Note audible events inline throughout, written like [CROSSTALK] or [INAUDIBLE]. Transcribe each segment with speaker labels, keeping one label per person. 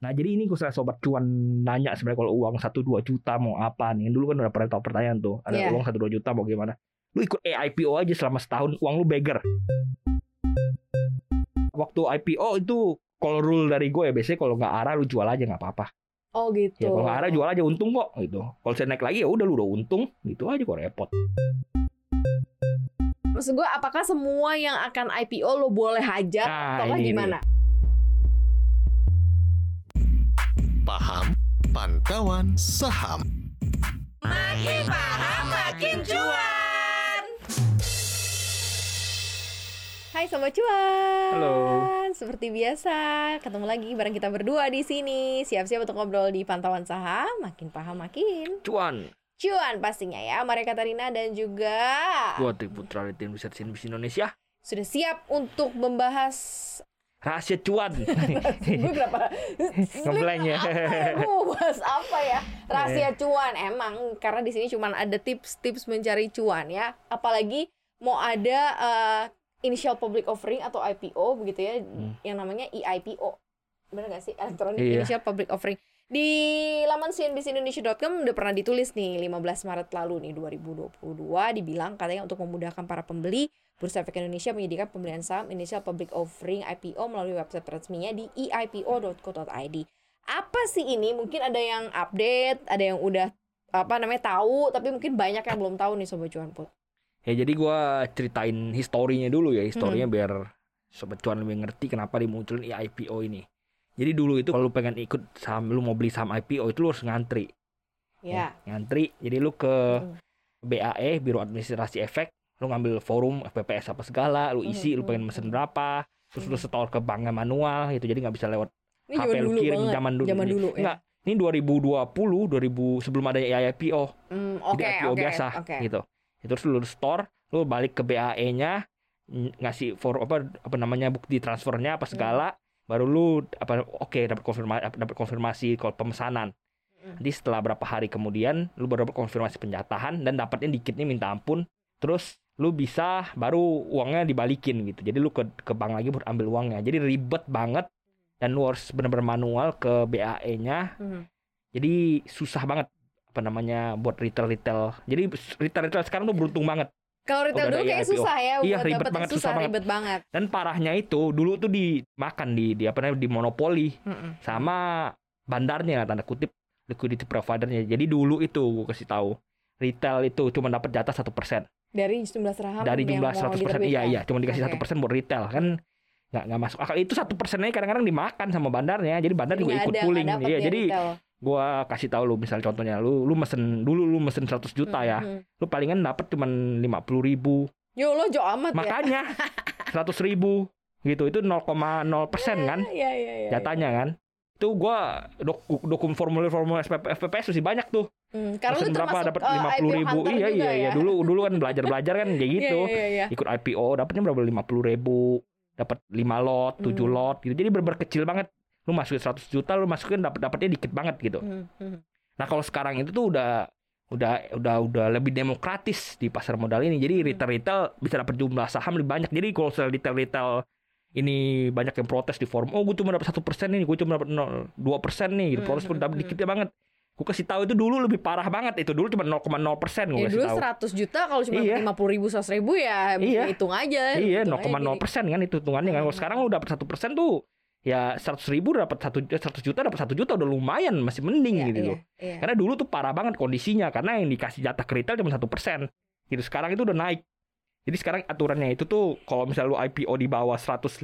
Speaker 1: Nah jadi ini gue sobat cuan nanya sebenarnya kalau uang 1-2 juta mau apa nih. Dulu kan udah pernah tahu pertanyaan tuh. Ada
Speaker 2: Iya.
Speaker 1: uang 1-2 juta mau gimana. Lu ikut AIPO aja selama setahun uang lu beggar. Waktu IPO itu kalau rule dari gue ya biasanya kalau nggak arah lu jual aja nggak apa-apa.
Speaker 2: Oh gitu.
Speaker 1: Ya kalau nggak arah jual aja untung kok gitu. Kalau saya naik lagi ya udah lu udah untung gitu aja kok repot.
Speaker 2: Maksud gue apakah semua yang akan IPO lo boleh hajar
Speaker 1: Nah,
Speaker 2: atau
Speaker 1: ini
Speaker 3: Paham Pantauan Saham.
Speaker 2: Makin paham makin cuan. Hai sobat cuan.
Speaker 1: Halo.
Speaker 2: Seperti biasa, ketemu lagi bareng kita berdua di sini. Siap-siap untuk ngobrol di pantauan saham, makin paham makin
Speaker 1: Cuan.
Speaker 2: cuan pastinya ya. Maria Katarina dan juga
Speaker 1: Gua Tri Putra dari tim riset Indonesia.
Speaker 2: sudah siap untuk membahas
Speaker 1: Rahasia cuan.
Speaker 2: gue kenapa
Speaker 1: Ngeblank ya.
Speaker 2: bahas apa ya? Rahasia cuan. Emang karena di sini cuma ada tips-tips mencari cuan ya. Apalagi mau ada eh, initial public offering atau IPO begitu ya.
Speaker 1: Hmm.
Speaker 2: yang namanya E EIPO bener gak sih? Electronic
Speaker 1: Iya.
Speaker 2: initial public offering di laman cnbcindonesia.com udah pernah ditulis nih 15 Maret lalu nih 2022 dibilang katanya untuk memudahkan para pembeli Bursa Efek Indonesia menyediakan pembelian saham initial public offering IPO melalui website resminya di eipo.co.id. Apa sih ini? Mungkin ada yang update, ada yang udah apa namanya tahu, tapi mungkin banyak yang belum tahu nih sobat cuan put.
Speaker 1: Ya jadi gua ceritain historinya dulu ya, historinya biar sobat cuan lebih ngerti kenapa dimunculin IPO ini. Jadi dulu itu kalau lu pengen ikut saham, lu mau beli saham IPO itu lu harus ngantri.
Speaker 2: Ya.
Speaker 1: Ngantri. Jadi lu ke
Speaker 2: Hmm.
Speaker 1: BAE, Biro Administrasi Efek, lu ngambil forum FPPS apa segala, lu isi, lu
Speaker 2: Hmm,
Speaker 1: pengen mesen berapa, terus lu setor ke banknya manual gitu. Jadi nggak bisa lewat
Speaker 2: Ini
Speaker 1: HP lu
Speaker 2: dulu
Speaker 1: kirim zaman dulu.
Speaker 2: Zaman dulu ya.
Speaker 1: Enggak, ini 2020, 2000 sebelum ada IPO.
Speaker 2: Hmm,
Speaker 1: Jadi
Speaker 2: Oke,
Speaker 1: IPO
Speaker 2: oke,
Speaker 1: biasa
Speaker 2: oke.
Speaker 1: gitu. Terus lu store, lu balik ke BAE-nya ngasih for apa apa namanya bukti transfernya apa segala, baru lu apa oke dapat konfirmasi dapat konfirmasi kalau pemesanan. Nanti setelah berapa hari kemudian lu baru dapat konfirmasi penjatahan dan dapatnya dikit nih minta ampun. Terus lu bisa baru uangnya dibalikin gitu. Jadi lu ke ke bank lagi buat ambil uangnya. Jadi ribet banget dan lu harus benar-benar manual ke BAE-nya
Speaker 2: Hmm.
Speaker 1: jadi susah banget apa namanya buat retail retail jadi retail retail sekarang tuh beruntung banget
Speaker 2: Kalau retail dulu kayak
Speaker 1: IPO.
Speaker 2: susah ya,
Speaker 1: Iya, ribet banget,
Speaker 2: susah,
Speaker 1: susah banget.
Speaker 2: ribet banget.
Speaker 1: dan parahnya itu dulu tuh dimakan di di apa namanya di monopoli
Speaker 2: Mm-mm.
Speaker 1: sama bandarnya tanda kutip liquidity providernya jadi dulu itu gue kasih tahu retail itu cuma dapat jatah satu persen
Speaker 2: Dari jumlah saham
Speaker 1: dari jumlah 100 persen iya iya cuma dikasih satu persen buat retail kan nggak nggak masuk akal itu satu persennya kadang-kadang dimakan sama bandarnya jadi bandar
Speaker 2: Jadi
Speaker 1: juga ikut
Speaker 2: ada,
Speaker 1: pooling iya
Speaker 2: dia
Speaker 1: jadi
Speaker 2: retail.
Speaker 1: Gua kasih tahu lu misal contohnya lu lu mesen dulu lu mesen 100 juta ya
Speaker 2: Hmm,
Speaker 1: lu palingan dapat cuman lima puluh ribu.
Speaker 2: Yo lo jo amat ya.
Speaker 1: makanya [LAUGHS] seratus ribu gitu. Itu 0,0 persen kan?
Speaker 2: Iya, iya, iya.
Speaker 1: jatanya kan? Itu gua dok dokumen formulir formulir SPP, FPPS masih banyak tuh.
Speaker 2: Hmm, karena lu
Speaker 1: Pesen berapa dapat
Speaker 2: uh,
Speaker 1: lima puluh ribu. Iya iya iya.
Speaker 2: ya?
Speaker 1: dulu [LAUGHS] dulu kan belajar belajar kan kayak gitu.
Speaker 2: Iya, iya, iya.
Speaker 1: ikut IPO dapatnya berapa lima puluh ribu dapat lima lot tujuh
Speaker 2: Hmm.
Speaker 1: lot gitu. Jadi bener kecil banget lu masukin 100 juta lu masukin dapat dapatnya dikit banget gitu
Speaker 2: Hmm, hmm.
Speaker 1: Nah kalau sekarang itu tuh udah udah udah udah lebih demokratis di pasar modal ini. Jadi
Speaker 2: Hmm.
Speaker 1: retail retail bisa dapat jumlah saham lebih banyak. Jadi kalau sel retail retail ini banyak yang protes di forum. Oh gue cuma dapat satu persen nih, gue cuma dapat dua persen nih. Gitu. Protes
Speaker 2: hmm,
Speaker 1: dapat dikitnya banget. Gue kasih tahu itu dulu lebih parah banget. Itu dulu cuma 0,0 persen gue
Speaker 2: Ya
Speaker 1: kasih
Speaker 2: dulu
Speaker 1: tahu.
Speaker 2: 100 juta kalau cuma
Speaker 1: Iya.
Speaker 2: lima puluh ribu, 100 ribu ya
Speaker 1: Iya.
Speaker 2: hitung aja.
Speaker 1: Iya,
Speaker 2: hitung aja
Speaker 1: 0,0
Speaker 2: jadi-
Speaker 1: persen kan itu hitungannya kan. Kalau sekarang lu dapat satu persen tuh ya seratus ribu dapat satu 100 juta dapat satu juta udah lumayan masih mending
Speaker 2: Iya,
Speaker 1: gitu loh.
Speaker 2: iya.
Speaker 1: Karena dulu tuh parah banget kondisinya karena yang dikasih jatah ke retail cuma satu persen. Gitu sekarang itu udah naik. Jadi sekarang aturannya itu tuh kalau misalnya lu IPO di bawah 150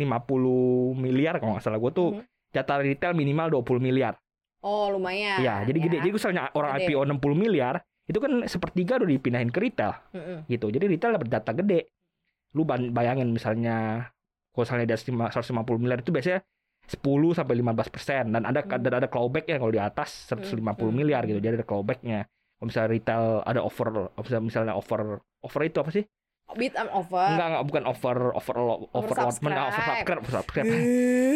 Speaker 1: miliar kalau nggak salah gue tuh
Speaker 2: Mhm.
Speaker 1: jatah retail minimal 20 miliar.
Speaker 2: Oh lumayan.
Speaker 1: Iya, jadi gede. Jadi misalnya orang
Speaker 2: Gede.
Speaker 1: IPO 60 miliar itu kan sepertiga udah dipindahin ke retail
Speaker 2: Mm-mm.
Speaker 1: gitu. Jadi retail dapat jatah gede. Lu bayangin misalnya kalau misalnya di atas lima- 150 miliar itu biasanya 10 sampai 15 persen dan ada
Speaker 2: Hmm.
Speaker 1: dan ada clawback ya kalau di atas 150
Speaker 2: Hmm.
Speaker 1: miliar gitu jadi ada clawbacknya kalau misalnya retail ada over misalnya misalnya over over itu apa sih
Speaker 2: Bid and over.
Speaker 1: enggak enggak bukan over over over ah, over subscribe over subscribe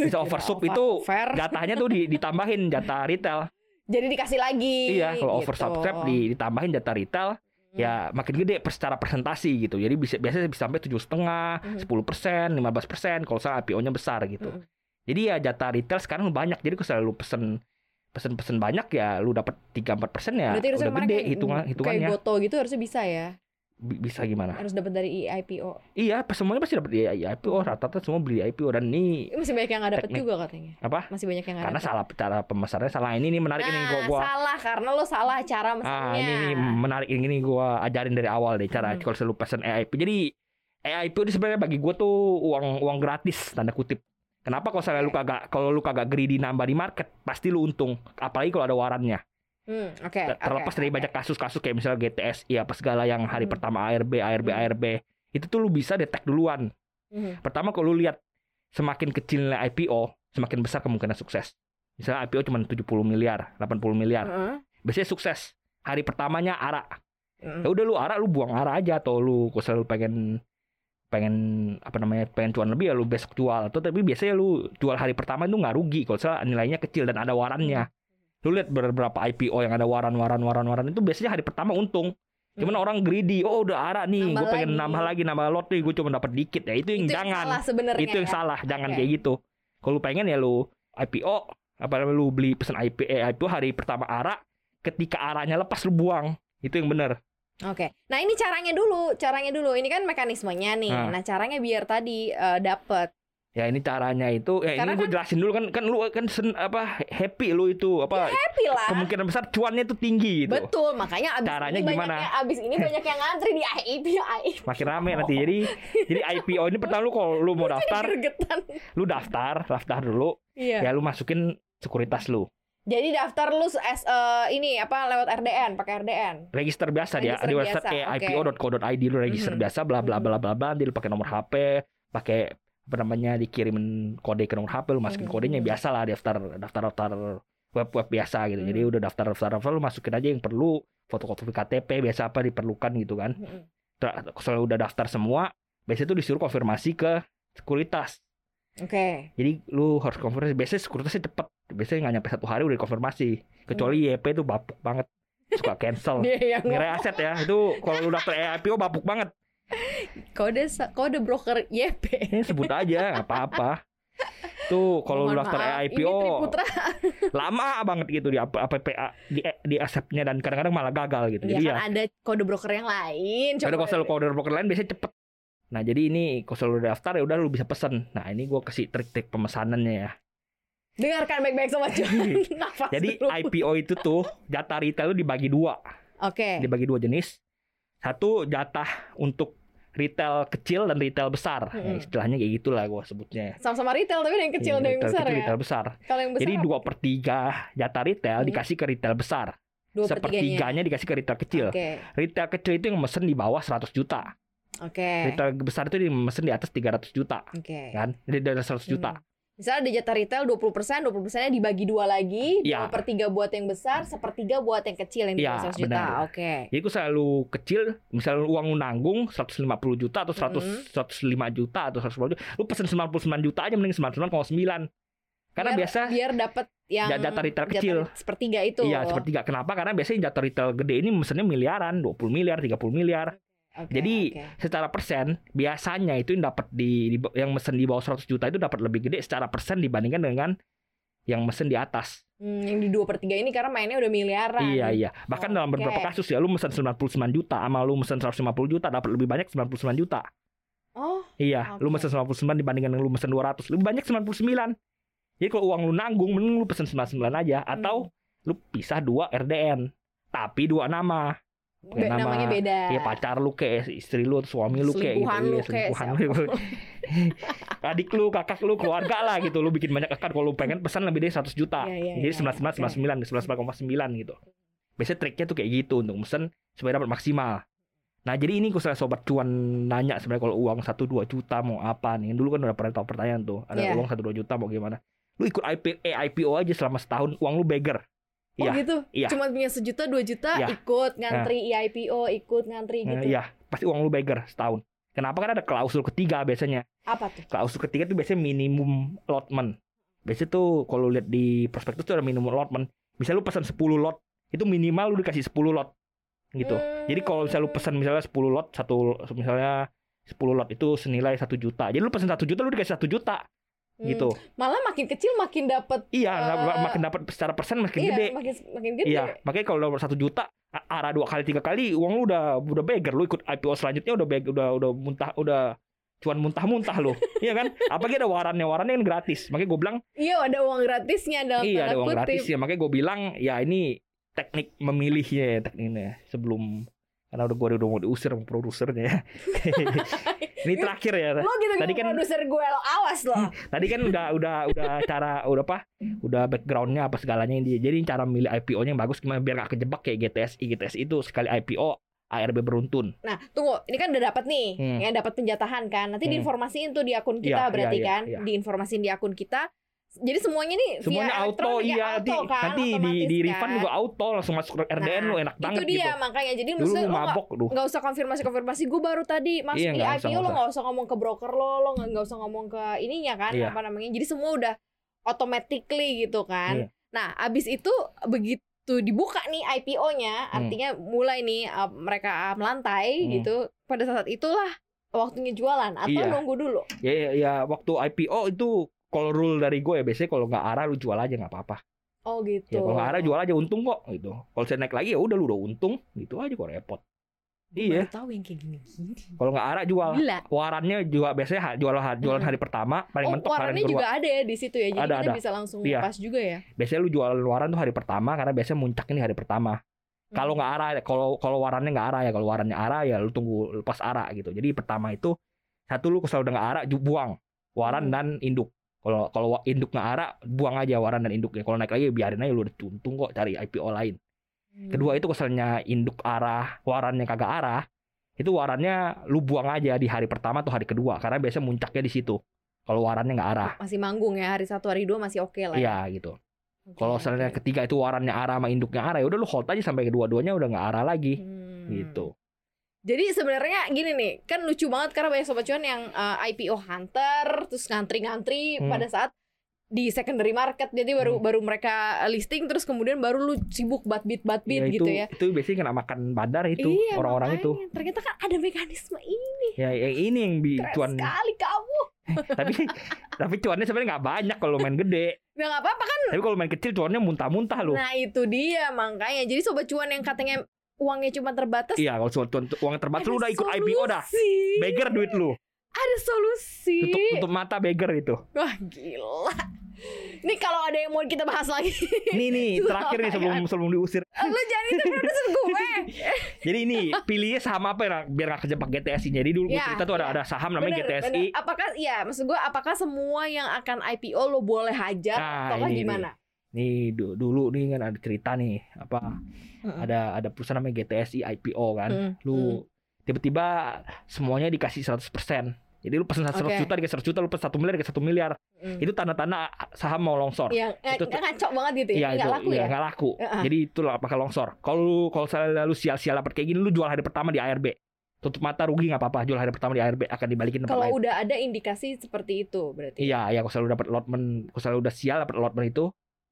Speaker 1: bisa over sub
Speaker 2: over-
Speaker 1: itu
Speaker 2: over.
Speaker 1: jatahnya tuh di- ditambahin jatah retail
Speaker 2: Jadi dikasih lagi.
Speaker 1: iya kalau over
Speaker 2: gitu.
Speaker 1: subscribe di, ditambahin jatah retail
Speaker 2: Hmm.
Speaker 1: ya makin gede per secara presentasi gitu jadi bisa biasanya bisa sampai tujuh setengah
Speaker 2: Mhm.
Speaker 1: sepuluh persen lima belas persen kalau saya IPO-nya besar gitu
Speaker 2: Mm-mm.
Speaker 1: Jadi ya jatah retail sekarang banyak. Jadi kalau lu pesen pesen-pesen banyak ya lu dapat 3-4 persen ya
Speaker 2: Berarti
Speaker 1: udah gede
Speaker 2: kayak-
Speaker 1: hitungan
Speaker 2: Kayak
Speaker 1: hitungannya
Speaker 2: Goto gitu harusnya bisa ya.
Speaker 1: Bi- bisa gimana
Speaker 2: Harus dapat dari IPO.
Speaker 1: iya semuanya pasti dapat di IPO rata-rata semua beli IPO dan ini
Speaker 2: Masih banyak yang nggak dapat juga katanya.
Speaker 1: apa
Speaker 2: Masih banyak yang nggak
Speaker 1: karena salah cara pemesannya salah ini nih menarik ini
Speaker 2: Nah,
Speaker 1: gua gua
Speaker 2: salah karena lo salah cara
Speaker 1: ah
Speaker 2: mesennya.
Speaker 1: ini nih menarik ini gua ajarin dari awal deh cara
Speaker 2: Hmm.
Speaker 1: kalau selalu pesan EIP jadi EIP itu sebenarnya bagi gua tuh uang uang gratis tanda kutip kenapa kalau saya lu kagak kalau lu kagak greedy nambah di market pasti lu untung apalagi kalau ada warannya
Speaker 2: Hmm, oke.
Speaker 1: Ter- terlepas
Speaker 2: oke,
Speaker 1: dari banyak kasus-kasus kayak misalnya GTSI apa segala yang hari
Speaker 2: Hmm.
Speaker 1: pertama ARB ARB
Speaker 2: Hmm.
Speaker 1: ARB itu tuh lu bisa detek duluan
Speaker 2: Mhm.
Speaker 1: pertama kalau lu lihat semakin kecil nilai IPO semakin besar kemungkinan sukses misalnya IPO cuma 70 miliar 80 miliar
Speaker 2: Heeh.
Speaker 1: biasanya sukses hari pertamanya ARA
Speaker 2: Heeh.
Speaker 1: ya udah lu ARA lu buang ARA aja atau lu kalau selalu pengen pengen apa namanya pengen cuan lebih ya lu besok jual atau tapi biasanya lu jual hari pertama itu nggak rugi kalau salah nilainya kecil dan ada warannya lu lihat beberapa IPO yang ada waran waran waran waran itu biasanya hari pertama untung cuman
Speaker 2: Hmm.
Speaker 1: orang greedy oh udah ARA nih gue pengen
Speaker 2: lagi.
Speaker 1: nambah lagi nambah lot nih gue cuma dapat dikit ya itu yang
Speaker 2: Itu
Speaker 1: jangan
Speaker 2: salah sebenarnya.
Speaker 1: itu yang
Speaker 2: ya.
Speaker 1: salah jangan
Speaker 2: Oke.
Speaker 1: kayak gitu kalau lu pengen ya lu IPO apa namanya lu beli pesan IP, eh, IPO hari pertama ARA ketika ARA-nya lepas lu buang itu yang benar
Speaker 2: Oke. Nah, ini caranya dulu, caranya dulu. Ini kan mekanismenya nih.
Speaker 1: Nah.
Speaker 2: Nah, caranya biar tadi eh, dapet.
Speaker 1: Ya ini caranya itu ya
Speaker 2: Karena
Speaker 1: ini gue jelasin dulu kan kan lu kan sen, apa happy lu itu apa
Speaker 2: Happy lah.
Speaker 1: kemungkinan besar cuannya itu tinggi gitu.
Speaker 2: Betul, makanya abis
Speaker 1: Caranya
Speaker 2: ini
Speaker 1: gimana?
Speaker 2: banyak yang abis ini banyak yang ngantri di IEP IEP.
Speaker 1: Makin rame nanti. Jadi jadi IPO ini pertama lu kalau lu mau daftar, lu daftar, daftar dulu
Speaker 2: Iya.
Speaker 1: ya lu masukin sekuritas lu.
Speaker 2: Jadi daftar lu as eh, ini apa lewat RDN, pakai RDN.
Speaker 1: Register biasa dia di website kayak
Speaker 2: oke.
Speaker 1: ipo.co.id lu register
Speaker 2: Mhm.
Speaker 1: biasa bla bla bla bla bla nanti lu pakai nomor HP, pakai apa namanya dikirimin kode ke nomor HP lu masukin
Speaker 2: Mhm.
Speaker 1: kodenya biasa lah daftar daftar daftar web web biasa gitu. Jadi
Speaker 2: Mhm.
Speaker 1: udah daftar daftar daftar lu masukin aja yang perlu fotokopi KTP biasa apa diperlukan gitu kan. Tra- Kalau udah daftar semua, biasanya tuh disuruh konfirmasi ke sekuritas.
Speaker 2: Oke.
Speaker 1: Jadi lu harus konfirmasi. Biasanya sekuritasnya cepet. Biasanya nggak nyampe satu hari udah konfirmasi. Kecuali YP tuh bapuk banget. Suka cancel. [LAUGHS]
Speaker 2: Dia yang
Speaker 1: Ngira aset ya. Itu kalau lu daftar IPO bapuk banget.
Speaker 2: kode kode broker YP.
Speaker 1: Ini sebut aja nggak apa-apa. Tuh kalau lu
Speaker 2: Mohon
Speaker 1: daftar IPO
Speaker 2: Triputra. [LAUGHS]
Speaker 1: lama banget gitu di apa di di asepnya dan kadang-kadang malah gagal gitu.
Speaker 2: Ya
Speaker 1: Jadi
Speaker 2: kan
Speaker 1: ya
Speaker 2: ada kode broker yang lain.
Speaker 1: Ada kalau kode broker lain biasanya cepet. Nah jadi ini kalau lu daftar ya udah lu bisa pesen. Nah ini gua kasih trik-trik pemesanannya ya.
Speaker 2: Dengarkan baik-baik sama. [LAUGHS] Nafas
Speaker 1: Jadi
Speaker 2: dulu.
Speaker 1: IPO itu tuh jatah retail itu dibagi dua,
Speaker 2: Oke.
Speaker 1: dibagi dua jenis. Satu jatah untuk retail kecil dan retail besar. Ya,
Speaker 2: Mm-mm.
Speaker 1: istilahnya kayak gitulah gua sebutnya.
Speaker 2: Sama-sama retail tapi ada yang kecil
Speaker 1: Iya,
Speaker 2: ada yang besar
Speaker 1: kecil,
Speaker 2: ya.
Speaker 1: Retail besar.
Speaker 2: Kalau yang besar
Speaker 1: Jadi dua per tiga jatah retail
Speaker 2: Hmm.
Speaker 1: dikasih ke retail besar.
Speaker 2: dua per tiganya.
Speaker 1: Sepertiganya dikasih ke retail kecil.
Speaker 2: Oke.
Speaker 1: Retail kecil itu yang mesen di bawah 100 juta.
Speaker 2: Oke.
Speaker 1: Retail besar itu yang mesen di atas 300 juta.
Speaker 2: Oke.
Speaker 1: Kan? Jadi dari 100 juta.
Speaker 2: Hmm. Misalnya ada jatah retail 20%, 20 persennya dibagi dua lagi, dua per tiga buat yang besar, sepertiga buat yang kecil yang bawah 100 juta. Oke.
Speaker 1: Jadi aku selalu kecil, misalnya uang lu nanggung 150 juta atau 100
Speaker 2: Mhm.
Speaker 1: 105 juta atau 110 juta, lu pesen 99 juta aja mending 99,9. Karena
Speaker 2: biar,
Speaker 1: biasa
Speaker 2: biar dapat yang
Speaker 1: Ja- jatah retail kecil.
Speaker 2: sepertiga itu.
Speaker 1: iya sepertiga. Kenapa? Karena biasanya jatah retail gede ini mesennya miliaran, 20 miliar, 30 miliar.
Speaker 2: Oke,
Speaker 1: Jadi
Speaker 2: oke.
Speaker 1: secara persen biasanya itu yang dapat di, di- yang mesen di bawah 100 juta itu dapat lebih gede secara persen dibandingkan dengan yang mesen di atas.
Speaker 2: Hmm, yang di dua per tiga ini karena mainnya udah miliaran.
Speaker 1: Iya iya. Bahkan dalam
Speaker 2: Oke.
Speaker 1: beberapa kasus ya lu mesen 99 juta sama lu mesen 150 juta dapat lebih banyak 99 juta.
Speaker 2: Oh,
Speaker 1: Iya, lu
Speaker 2: Oke.
Speaker 1: mesen 99 dibandingkan lu mesen 200, lebih banyak 99. Jadi kalau uang lu nanggung mending lu pesen 99 aja atau lu pisah dua RDN. Tapi dua nama.
Speaker 2: Be-
Speaker 1: nama-
Speaker 2: namanya beda.
Speaker 1: Ya pacar lu kayak istri lu atau suami lu kayak gitu.
Speaker 2: Lu
Speaker 1: Iya,
Speaker 2: kayak
Speaker 1: selingkuhan lu. [LAUGHS] Adik lu, kakak lu, keluarga lah gitu. Lu bikin banyak akun kalau lu pengen pesan lebih dari 100 juta.
Speaker 2: Iya, iya,
Speaker 1: Jadi
Speaker 2: iya,
Speaker 1: 99 99 99,9 gitu. Biasanya triknya tuh kayak gitu untuk mesen supaya dapat maksimal. Nah jadi ini kalau sobat cuan nanya sebenarnya kalau uang 1 2 juta mau apa nih. Dulu kan udah pernah tahu pertanyaan tuh. Ada
Speaker 2: Iya.
Speaker 1: uang 1 2 juta mau gimana? Lu ikut IP, eh, IPO aja selama setahun uang lu beggar.
Speaker 2: Oh
Speaker 1: Iya.
Speaker 2: gitu.
Speaker 1: Iya.
Speaker 2: Cuma punya sejuta dua juta
Speaker 1: Iya.
Speaker 2: ikut ngantri IPO, ikut ngantri gitu.
Speaker 1: Iya, pasti uang lu beggar setahun. Kenapa kan ada klausul ketiga biasanya.
Speaker 2: Apa tuh?
Speaker 1: Klausul ketiga tuh biasanya minimum allotment. Biasanya tuh kalau lihat di prospektus tuh ada minimum allotment. Bisa lu pesan 10 lot, itu minimal lu dikasih 10 lot. Gitu. Jadi kalau misalnya lu pesan misalnya 10 lot, satu misalnya 10 lot itu senilai 1 juta. Jadi lu pesan 1 juta lu dikasih 1 juta. Gitu.
Speaker 2: Malah makin kecil makin dapat
Speaker 1: Iya,
Speaker 2: Eh,
Speaker 1: makin dapat secara persen makin
Speaker 2: iya,
Speaker 1: gede.
Speaker 2: makin makin gede.
Speaker 1: Iya, makanya kalau satu juta arah dua kali tiga kali uang lu udah udah beggar lu ikut IPO selanjutnya udah beg, udah udah muntah udah cuan muntah-muntah lu. [LAUGHS] iya kan? Apalagi ada warannya, warannya kan gratis. Makanya gue bilang
Speaker 2: Iya, ada uang gratisnya dalam
Speaker 1: iya ada uang
Speaker 2: kutip.
Speaker 1: gratis ya. Makanya gue bilang ya ini teknik memilihnya ya tekniknya sebelum karena udah gue udah mau diusir sama produsernya ya. [LAUGHS] [LAUGHS] ini terakhir ya.
Speaker 2: Lo gitu
Speaker 1: Tadi
Speaker 2: Tadi
Speaker 1: kan-
Speaker 2: produser gue lo awas lo.
Speaker 1: Tadi kan udah udah udah cara udah apa? Udah backgroundnya apa segalanya ini. Jadi cara milih IPO-nya yang bagus gimana biar gak kejebak kayak GTSI. GTSI itu sekali IPO ARB beruntun.
Speaker 2: Nah, tunggu, ini kan udah dapat nih,
Speaker 1: Hmm.
Speaker 2: yang dapat penjatahan kan. Nanti
Speaker 1: Hmm.
Speaker 2: diinformasiin tuh di akun kita
Speaker 1: Iya,
Speaker 2: berarti
Speaker 1: iya, iya,
Speaker 2: kan,
Speaker 1: iya.
Speaker 2: diinformasiin di akun kita. Jadi semuanya nih
Speaker 1: Semuanya
Speaker 2: via
Speaker 1: auto
Speaker 2: ya,
Speaker 1: iya
Speaker 2: auto
Speaker 1: di,
Speaker 2: kan,
Speaker 1: nanti di di
Speaker 2: kan.
Speaker 1: refund juga auto langsung masuk ke RDN
Speaker 2: Nah,
Speaker 1: lu enak banget
Speaker 2: Itu dia
Speaker 1: gitu.
Speaker 2: makanya. Jadi
Speaker 1: Dulu
Speaker 2: maksudnya lo
Speaker 1: mabok lu.
Speaker 2: nggak usah konfirmasi konfirmasi gue baru tadi masuk
Speaker 1: Iya,
Speaker 2: di IPO lo nggak usah ngomong ke broker lo lo nggak nggak usah ngomong ke ininya kan
Speaker 1: Iya.
Speaker 2: apa namanya jadi semua udah automatically gitu kan
Speaker 1: Iya.
Speaker 2: nah abis itu begitu dibuka nih IPO-nya
Speaker 1: Hmm.
Speaker 2: artinya mulai nih uh, mereka melantai
Speaker 1: Hmm.
Speaker 2: gitu pada saat itulah waktunya jualan atau
Speaker 1: Iya.
Speaker 2: nunggu dulu
Speaker 1: Ya, ya, ya waktu IPO itu kalau rule dari gue ya biasanya kalau nggak arah lu jual aja nggak apa-apa.
Speaker 2: oh gitu
Speaker 1: Ya kalau nggak arah jual aja untung kok gitu. Kalau saya naik lagi ya udah lu udah untung gitu aja kok repot.
Speaker 2: Gua
Speaker 1: Iya.
Speaker 2: tahu yang kayak gini gini [LAUGHS]
Speaker 1: Kalau nggak arah jual.
Speaker 2: gila
Speaker 1: Warannya juga biasanya jual jualan
Speaker 2: Hmm.
Speaker 1: hari pertama paling
Speaker 2: oh
Speaker 1: mentok hari
Speaker 2: warnanya
Speaker 1: kedua.
Speaker 2: juga ada ya di situ ya jadi
Speaker 1: Ada,
Speaker 2: kita
Speaker 1: ada.
Speaker 2: bisa langsung
Speaker 1: Iya.
Speaker 2: pas juga ya
Speaker 1: Biasanya lu jualan waran tuh hari pertama karena biasanya muncaknya di hari pertama. Kalau
Speaker 2: Hmm.
Speaker 1: nggak arah, kalau kalau warannya nggak arah ya, kalau warannya arah ya lu tunggu lepas arah gitu. Jadi pertama itu satu lu kalau udah nggak arah buang waran
Speaker 2: Hmm.
Speaker 1: dan induk. Kalau kalau induk nggak arah buang aja waran dan induknya. Kalau naik lagi biarin aja lu udah untung kok cari IPO lain.
Speaker 2: Hmm.
Speaker 1: Kedua itu keselnya induk arah, warannya kagak arah, itu warannya lu buang aja di hari pertama atau hari kedua karena biasanya muncaknya di situ. Kalau warannya nggak arah,
Speaker 2: masih manggung ya hari satu hari dua masih oke lah ya.
Speaker 1: iya gitu.
Speaker 2: Oke,
Speaker 1: Kalau misalnya ketiga itu warannya arah sama induknya arah, ya udah lu hold aja sampai kedua-duanya udah nggak arah lagi,
Speaker 2: Hmm.
Speaker 1: gitu.
Speaker 2: Jadi sebenarnya gini nih, kan lucu banget karena banyak sobat cuan yang uh, IPO hunter terus ngantri-ngantri
Speaker 1: Hmm.
Speaker 2: pada saat di secondary market jadi baru
Speaker 1: Hmm.
Speaker 2: baru mereka listing terus kemudian baru lu sibuk batbit batbit
Speaker 1: Ya,
Speaker 2: gitu
Speaker 1: itu,
Speaker 2: ya.
Speaker 1: Itu biasanya kena makan badar itu
Speaker 2: Iya,
Speaker 1: orang-orang itu.
Speaker 2: makanya. Ternyata kan ada mekanisme ini.
Speaker 1: Ya yang ini yang bi
Speaker 2: Keren
Speaker 1: cuan.
Speaker 2: sekali kamu.
Speaker 1: tapi [LAUGHS] tapi cuannya sebenarnya nggak banyak kalau main gede.
Speaker 2: Nah, nggak apa-apa kan.
Speaker 1: Tapi kalau main kecil cuannya muntah-muntah lu.
Speaker 2: Nah, itu dia makanya. Jadi sobat cuan yang katanya uangnya cuma terbatas
Speaker 1: Iya, kalau cuan uang terbatas lu udah ikut IPO dah.
Speaker 2: solusi.
Speaker 1: Beggar duit lu.
Speaker 2: Ada solusi.
Speaker 1: Tutup tutup mata beggar itu.
Speaker 2: Wah gila. Nih kalau ada yang mau kita bahas lagi,
Speaker 1: Nih nih [LAUGHS] terakhir nih sebelum sebelum diusir.
Speaker 2: lu jadi produser gue. [LAUGHS]
Speaker 1: Jadi ini pilihnya saham apa ya biar gak kejebak GTSI. Jadi dulu
Speaker 2: Ya,
Speaker 1: cerita tuh ada
Speaker 2: ya.
Speaker 1: ada saham namanya
Speaker 2: Bener,
Speaker 1: GTSI.
Speaker 2: bener. Apakah ya maksud gue apakah semua yang akan IPO lo boleh hajar
Speaker 1: Nah,
Speaker 2: atau
Speaker 1: ini,
Speaker 2: gimana?
Speaker 1: Nih du- dulu nih kan ada cerita nih apa ada ada perusahaan namanya GTSI IPO kan.
Speaker 2: Hmm,
Speaker 1: Lu tiba-tiba semuanya dikasih 100%. Jadi lu pesen 100
Speaker 2: Oke.
Speaker 1: juta dikasih 100 juta, lu pesen 1 miliar dikasih 1 miliar.
Speaker 2: Hmm.
Speaker 1: Itu tanda-tanda saham mau longsor.
Speaker 2: yang eh,
Speaker 1: itu
Speaker 2: ngaco banget gitu ya,
Speaker 1: Iya
Speaker 2: nggak
Speaker 1: itu
Speaker 2: laku
Speaker 1: iya,
Speaker 2: ya.
Speaker 1: nggak laku.
Speaker 2: Heeh.
Speaker 1: Jadi itulah bakal longsor. Kalau lu kalau misalnya lu sial-sial dapat kayak gini lu jual hari pertama di ARB. Tutup mata rugi nggak apa-apa. Jual hari pertama di ARB akan dibalikin tempat
Speaker 2: Kalau
Speaker 1: lain.
Speaker 2: udah ada indikasi seperti itu berarti.
Speaker 1: Iya, ya kalau selalu dapat allotment, kalau selalu udah sial dapat allotment itu,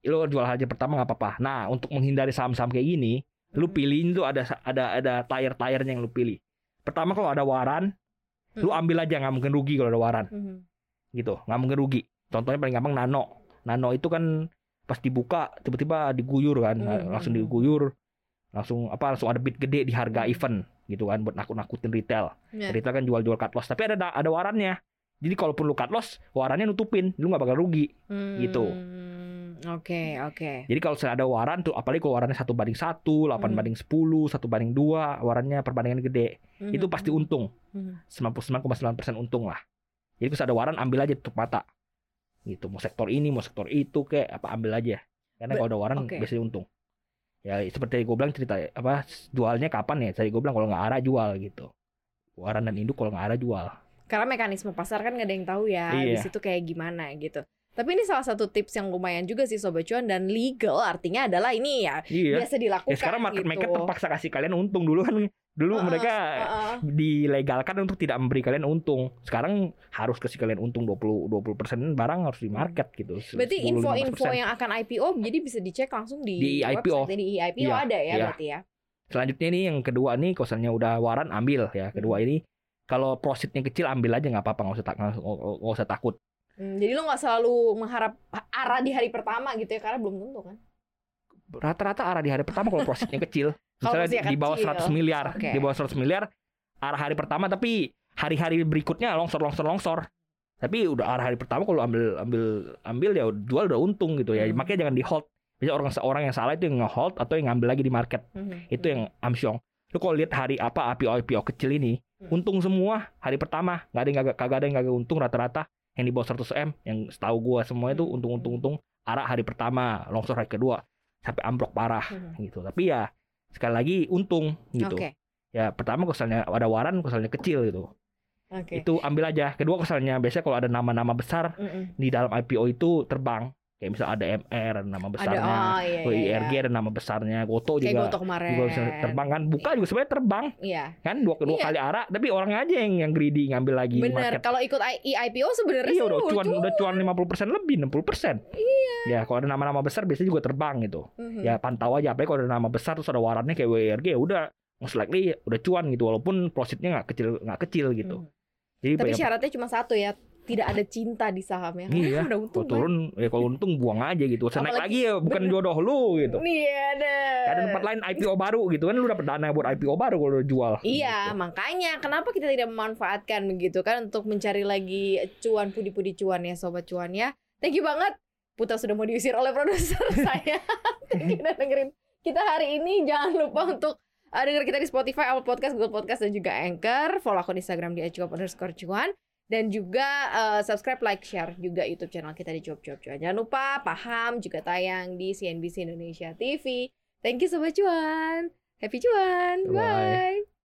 Speaker 1: lu jual hari pertama nggak apa-apa. Nah, untuk menghindari saham-saham kayak gini, lu
Speaker 2: Hmm.
Speaker 1: pilihin tuh ada ada ada tire-tirenya yang lu pilih. Pertama kalau ada waran, lu
Speaker 2: Hmm.
Speaker 1: ambil aja nggak mungkin rugi kalau ada waran,
Speaker 2: Mhm.
Speaker 1: gitu. Nggak mungkin rugi. Contohnya paling gampang nano. Nano itu kan pas dibuka tiba-tiba diguyur kan,
Speaker 2: Hmm.
Speaker 1: langsung diguyur, langsung apa langsung ada bid gede di harga
Speaker 2: Hmm.
Speaker 1: event gitu kan buat nakut-nakutin retail.
Speaker 2: Ya.
Speaker 1: Retail kan jual-jual cut loss, tapi ada ada warannya. Jadi kalau perlu cut loss, warannya nutupin, lu nggak bakal rugi. gitu.
Speaker 2: Hmm, Oke, oke.
Speaker 1: Jadi kalau misalnya ada waran tuh, apalagi kalau warannya satu banding satu, 8
Speaker 2: Hmm.
Speaker 1: banding 10, satu banding dua, warannya perbandingan gede,
Speaker 2: Mhm.
Speaker 1: itu pasti untung,
Speaker 2: Mhm.
Speaker 1: 99,9% untung lah. Jadi kalau ada waran ambil aja tutup mata, gitu. Mau sektor ini, mau sektor itu, kayak apa ambil aja. Karena kalau ada waran
Speaker 2: oke.
Speaker 1: biasanya untung. Ya seperti gue bilang cerita apa jualnya kapan ya? Tadi gue bilang kalau nggak arah jual gitu. Waran dan induk kalau nggak arah jual.
Speaker 2: Karena mekanisme pasar kan nggak ada yang tahu ya di
Speaker 1: Iya.
Speaker 2: situ kayak gimana gitu. Tapi ini salah satu tips yang lumayan juga sih sobat cuan dan legal artinya adalah ini ya
Speaker 1: Iya.
Speaker 2: biasa dilakukan.
Speaker 1: Ya sekarang market
Speaker 2: gitu.
Speaker 1: maker terpaksa kasih kalian untung dulu kan. Dulu
Speaker 2: Heeh,
Speaker 1: mereka
Speaker 2: heeh.
Speaker 1: dilegalkan untuk tidak memberi kalian untung. Sekarang harus kasih kalian untung 20 20% barang harus di market gitu.
Speaker 2: Berarti
Speaker 1: 10,
Speaker 2: info-info
Speaker 1: 15%.
Speaker 2: yang akan IPO jadi bisa dicek langsung di,
Speaker 1: Di IPO.
Speaker 2: website di IPO
Speaker 1: Iya,
Speaker 2: ada ya
Speaker 1: iya.
Speaker 2: berarti ya.
Speaker 1: Selanjutnya nih yang kedua nih misalnya udah waran ambil ya. Kedua
Speaker 2: Hmm.
Speaker 1: ini kalau profitnya kecil ambil aja nggak apa-apa nggak usah nggak usah takut.
Speaker 2: Hmm, jadi lo nggak selalu mengharap arah di hari pertama gitu ya karena belum tentu kan.
Speaker 1: Rata-rata arah di hari pertama kalau profitnya kecil, [LAUGHS] misalnya
Speaker 2: profitnya
Speaker 1: di bawah
Speaker 2: kecil.
Speaker 1: 100 miliar,
Speaker 2: Oke.
Speaker 1: di bawah 100 miliar arah hari pertama tapi hari-hari berikutnya longsor longsor longsor. Tapi udah arah hari pertama kalau ambil ambil ambil ya jual udah untung gitu ya.
Speaker 2: Hmm.
Speaker 1: Makanya jangan di hold. Biasanya orang orang yang salah itu yang nge-hold atau yang ngambil lagi di market.
Speaker 2: Mhm.
Speaker 1: Itu yang amsyong. Lu kalau lihat hari apa IPO IPO kecil ini,
Speaker 2: Hmm.
Speaker 1: untung semua hari pertama. Nggak ada yang kagak, kagak ada yang kagak untung rata-rata. Yang di bawah 100 M, yang setahu gua semua itu
Speaker 2: Hmm.
Speaker 1: untung untung untung arah hari pertama, longsor hari kedua sampai ambruk parah
Speaker 2: Mhm.
Speaker 1: gitu. Tapi ya sekali lagi untung gitu.
Speaker 2: Oke.
Speaker 1: Ya pertama kosalnya ada waran, kosalnya kecil gitu.
Speaker 2: Oke.
Speaker 1: Itu ambil aja. Kedua kosalnya biasanya kalau ada nama-nama besar
Speaker 2: Mm-mm.
Speaker 1: di dalam IPO itu terbang. Kayak misal ada MR ada nama
Speaker 2: Ada
Speaker 1: besarnya,
Speaker 2: oh iya iya.
Speaker 1: WIRG
Speaker 2: iya.
Speaker 1: ada nama besarnya, Goto
Speaker 2: Kayak
Speaker 1: juga
Speaker 2: Goto kemarin.
Speaker 1: juga bisa terbang kan. Buka juga sebenarnya terbang
Speaker 2: Iya.
Speaker 1: kan dua kedua
Speaker 2: Iya.
Speaker 1: kali arah tapi orangnya aja yang yang greedy ngambil lagi
Speaker 2: Bener.
Speaker 1: market.
Speaker 2: Kalau ikut I- IPO sebenarnya
Speaker 1: Iya udah cuan udah cuan 50% lebih 60%. Iya. Ya kalau ada nama-nama besar biasanya juga terbang gitu.
Speaker 2: Mhm.
Speaker 1: Ya pantau aja apalagi kalau ada nama besar terus ada warannya kayak WIRG ya udah most likely udah cuan gitu walaupun profitnya nggak kecil nggak kecil gitu.
Speaker 2: Mhm.
Speaker 1: Jadi
Speaker 2: Tapi
Speaker 1: ya,
Speaker 2: syaratnya cuma satu ya, tidak ada cinta di sahamnya.
Speaker 1: Iya,
Speaker 2: udah
Speaker 1: kalau
Speaker 2: untung kan.
Speaker 1: turun ya kalau untung buang aja gitu. Usah naik lagi ya bukan
Speaker 2: bener.
Speaker 1: jodoh lu gitu.
Speaker 2: Iya deh.
Speaker 1: Ada tempat lain IPO baru gitu kan lu dapat dana buat IPO baru kalau lu jual.
Speaker 2: Iya,
Speaker 1: gitu.
Speaker 2: makanya kenapa kita tidak memanfaatkan begitu kan untuk mencari lagi cuan pudi-pudi cuan ya sobat cuan ya. Thank you banget. Putra sudah mau diusir oleh produser [LAUGHS] saya. Thank you udah dengerin kita hari ini. Jangan lupa untuk uh, denger kita di Spotify, Apple Podcast, Google Podcast dan juga Anchor. Follow akun Instagram di @cuap underscore cuan dan juga uh, subscribe, like, share juga YouTube channel kita di Cuap Cuap Cuan. Jangan lupa paham juga tayang di CNBC Indonesia TV. Thank you sobat cuan. Happy cuan.
Speaker 1: Bye-bye.
Speaker 2: Bye.